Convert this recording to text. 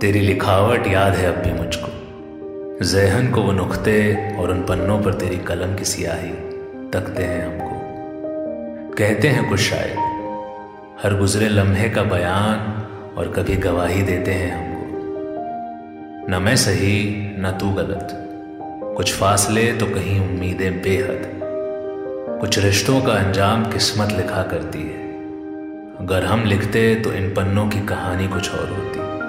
तेरी लिखावट याद है अब भी मुझको। जहन को वो नुखते और उन पन्नों पर तेरी कलम की सियाही तकते हैं हमको। कहते हैं कुछ शायद हर गुजरे लम्हे का बयान और कभी गवाही देते हैं हमको। न मैं सही, न तू गलत। कुछ फासले तो कहीं उम्मीदें बेहद। कुछ रिश्तों का अंजाम किस्मत लिखा करती है। अगर हम लिखते तो इन पन्नों की कहानी कुछ और होती।